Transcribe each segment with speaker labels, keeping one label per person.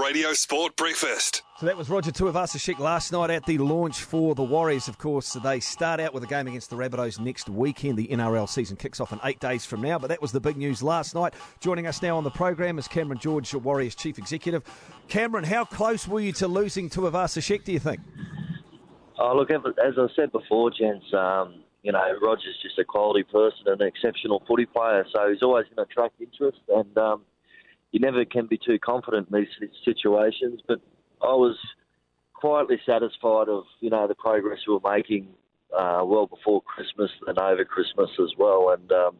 Speaker 1: Radio Sport Breakfast.
Speaker 2: So that was Roger Tuivasa-Sheck last night at the launch for the Warriors. Of course, they start out with a game against the Rabbitohs next weekend. The NRL season kicks off in eight days from now, but that was the big news last night. Joining us now on the program is Cameron George, Warriors Chief Executive. Cameron, how close were you to losing Tuivasa-Sheck, do you think?
Speaker 3: Oh, look, as I said before, gents, um, you know, Roger's just a quality person and an exceptional footy player, so he's always going to attract interest and... Um, you never can be too confident in these situations. But I was quietly satisfied of you know the progress we were making uh, well before Christmas and over Christmas as well, and um,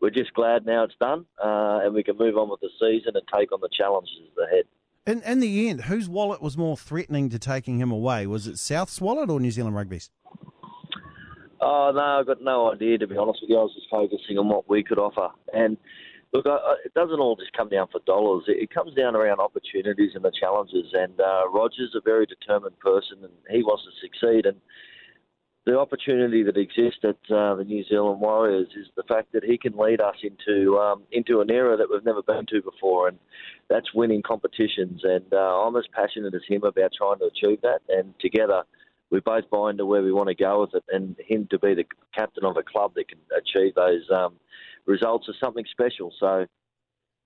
Speaker 3: we're just glad now it's done uh, and we can move on with the season and take on the challenges ahead.
Speaker 4: In, in the end, whose wallet was more threatening to taking him away? Was it South's wallet or New Zealand Rugby's?
Speaker 3: Oh no, I've got no idea to be honest with you. I was just focusing on what we could offer, and Look, it doesn't all just come down for dollars. It comes down around opportunities and the challenges. And uh, Roger's a very determined person, and he wants to succeed. And the opportunity that exists at uh, the New Zealand Warriors is the fact that he can lead us into um, into an era that we've never been to before, and that's winning competitions. And uh, I'm as passionate as him about trying to achieve that. And together, we both buy into where we want to go with it, and him to be the captain of a club that can achieve those. Um, results are something special. So,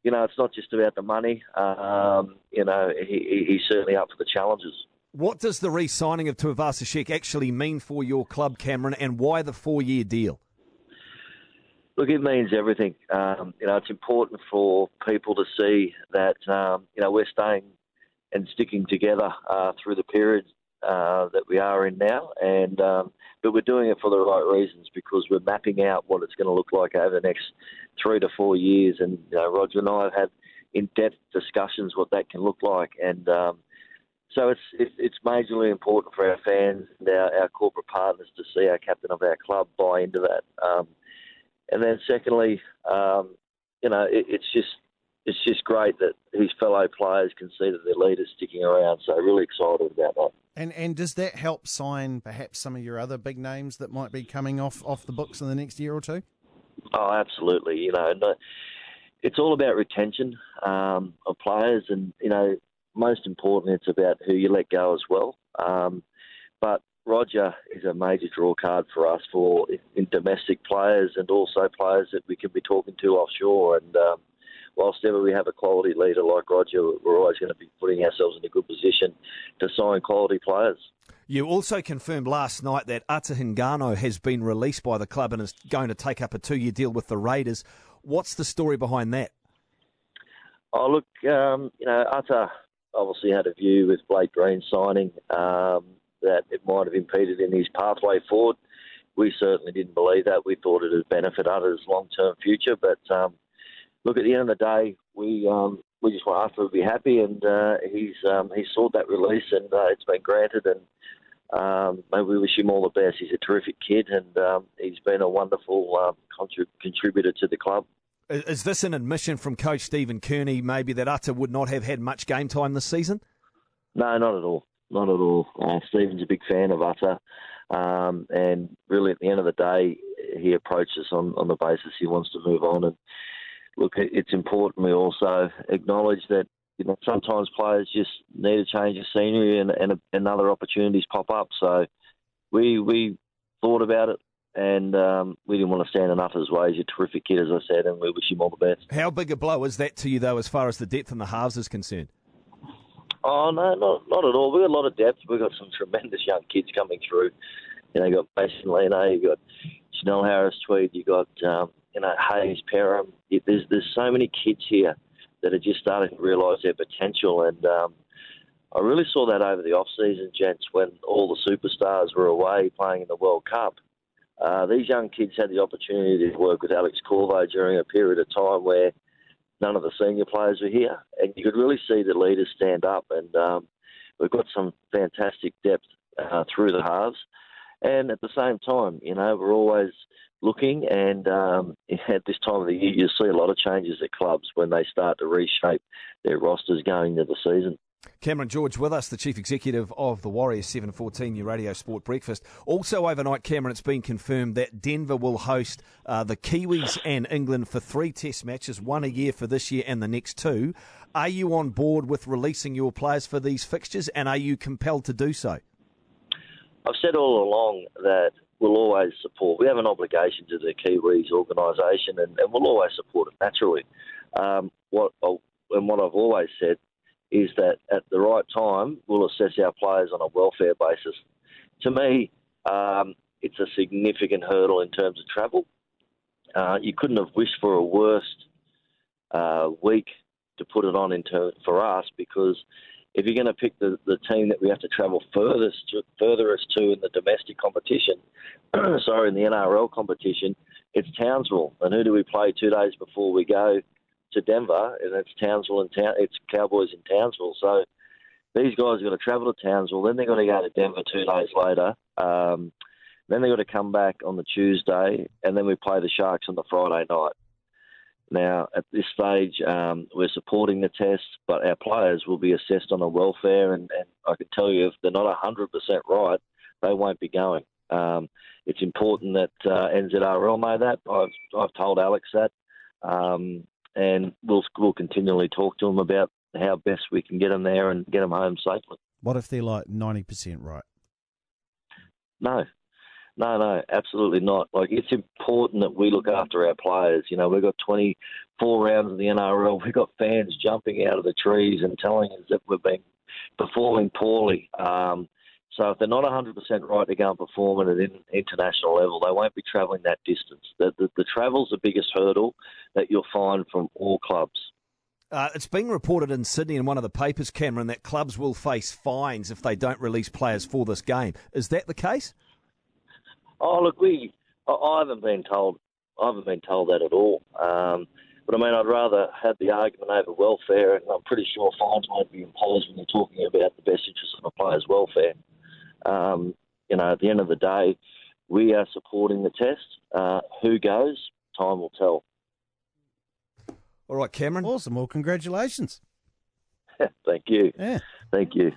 Speaker 3: you know, it's not just about the money. Um, you know, he, he's certainly up for the challenges.
Speaker 2: What does the re-signing of Tuivasa-Sheck actually mean for your club, Cameron, and why the four-year deal?
Speaker 3: Look, it means everything. Um, you know, it's important for people to see that um, you know we're staying and sticking together uh, through the periods uh, that we are in now, and um, but we're doing it for the right reasons because we're mapping out what it's going to look like over the next three to four years. And you know, Roger and I have had in-depth discussions what that can look like, and um, so it's, it's, majorly important for our fans and our, our, corporate partners to see our captain of our club buy into that. Um, and then secondly, um, you know, it, it's just it's just great that his fellow players can see that their leader's sticking around. So really excited about that.
Speaker 4: And and does that help sign perhaps some of your other big names that might be coming off off the books in the next year or two?
Speaker 3: Oh, absolutely. You know, it's all about retention um, of players, and you know, most important, it's about who you let go as well. Um, but Roger is a major draw card for us for in domestic players and also players that we can be talking to offshore. And um, whilst ever we have a quality leader like Roger, we're always going to be putting ourselves in a good position to sign quality players.
Speaker 2: You also confirmed last night that Ata Hingano has been released by the club and is going to take up a two year deal with the Raiders. What's the story behind that?
Speaker 3: Oh, look, um, you know, Ata obviously had a view with Blake Green signing um, that it might have impeded in his pathway forward. We certainly didn't believe that. We thought it would benefit Ata's long term future, but um, look, at the end of the day, we um, we just want Ata to be happy, and uh, he's um, he's sought that release, and uh, it's been granted. And um, maybe we wish him all the best. He's a terrific kid, and um, he's been a wonderful um, contrib- contributor to the club.
Speaker 2: Is this an admission from Coach Stephen Kearney, maybe that Ata would not have had much game time this season?
Speaker 3: No, not at all. Not at all. Uh, Stephen's a big fan of Ata, um, and really, at the end of the day, he approaches on, on the basis he wants to move on, and look, it's important we also acknowledge that you know sometimes players just need a change of scenery and, and, and other opportunities pop up. So we we thought about it and um, we didn't want to stand in Ata's way. He's a terrific kid, as I said, and we wish him all the best.
Speaker 2: How big a blow is that to you, though, as far as the depth in the halves is concerned?
Speaker 3: Oh no, not not at all. We've got a lot of depth. We've got some tremendous young kids coming through. You know, you've got Mason Lino, you've got Chanel Harris Tweed, you got um, you know, Hayze, Perham. There's there's so many kids here that are just starting to realise their potential, and um, I really saw that over the off season, gents, when all the superstars were away playing in the World Cup. Uh, these young kids had the opportunity to work with Alex Corvo during a period of time where none of the senior players were here, and you could really see the leaders stand up. And um, we've got some fantastic depth uh, through the halves, and at the same time, you know, we're always looking. And um, at this time of the year, you see a lot of changes at clubs when they start to reshape their rosters going into the season.
Speaker 2: Cameron George with us, the Chief Executive of the Warriors 714 New Radio Sport Breakfast. Also overnight, Cameron, it's been confirmed that Denver will host uh, the Kiwis and England for three test matches, one a year for this year and the next two. Are you on board with releasing your players for these fixtures and are you compelled to do so?
Speaker 3: I've said all along that we'll always support. We have an obligation to the Kiwis organisation and, and we'll always support it naturally. Um, what and what I've always said is that at the right time, we'll assess our players on a welfare basis. To me, um, it's a significant hurdle in terms of travel. Uh, you couldn't have wished for a worse uh, week to put it on in for us because if you're going to pick the, the team that we have to travel furthest to, furthest to in the domestic competition, sorry, in the NRL competition, it's Townsville. And who do we play two days before we go to Denver, and it's Townsville and Town, it's Cowboys in Townsville. So these guys are going to travel to Townsville, then they're going to go to Denver two days later. Um, then they've got to come back on the Tuesday, and then we play the Sharks on the Friday night. Now, at this stage, um, we're supporting the test, but our players will be assessed on a welfare, and, and I can tell you if they're not 100% right, they won't be going. Um, it's important that uh, NZRL know that. I've, I've told Alex that. Um, and we'll we'll continually talk to them about how best we can get them there and get them home safely.
Speaker 4: What if they're like ninety percent right?
Speaker 3: No, no, no, absolutely not. Like it's important that we look after our players. You know, we've got twenty four rounds of the NRL. We've got fans jumping out of the trees and telling us that we've been performing poorly. Um, so if they're not 100% right to go and perform at an international level, they won't be travelling that distance. The, the, the travel's the biggest hurdle that you'll find from all clubs.
Speaker 2: Uh, it's been reported in Sydney in one of the papers, Cameron, that clubs will face fines if they don't release players for this game. Is that the case?
Speaker 3: Oh, look, we. I haven't been told. I haven't been told that at all. Um, but I mean, I'd rather have the argument over welfare, and I'm pretty sure fines won't be imposed when you're talking about the best interests of a player's welfare. Um, you know, at the end of the day, we are supporting the test. Uh, who goes? Time will tell.
Speaker 2: All right, Cameron.
Speaker 4: Awesome. Well, congratulations.
Speaker 3: Thank you.
Speaker 4: Yeah.
Speaker 3: Thank you.